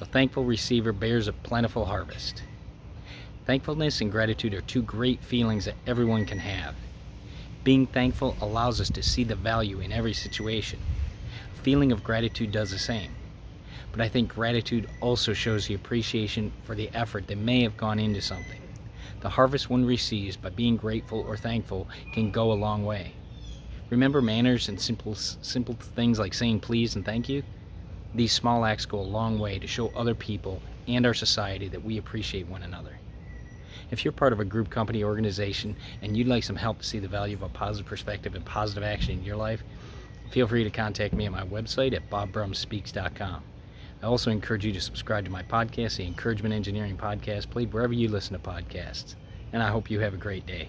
The thankful receiver bears a plentiful harvest. Thankfulness and gratitude are two great feelings that everyone can have. Being thankful allows us to see the value in every situation. A feeling of gratitude does the same. But I think gratitude also shows the appreciation for the effort that may have gone into something. The harvest one receives by being grateful or thankful can go a long way. Remember manners and simple simple things like saying please and thank you? These small acts go a long way to show other people and our society that we appreciate one another. If you're part of a group, company, organization, and you'd like some help to see the value of a positive perspective and positive action in your life, feel free to contact me at my website at bobbrumspeaks.com. I also encourage you to subscribe to my podcast, the Encouragement Engineering Podcast, played wherever you listen to podcasts. And I hope you have a great day.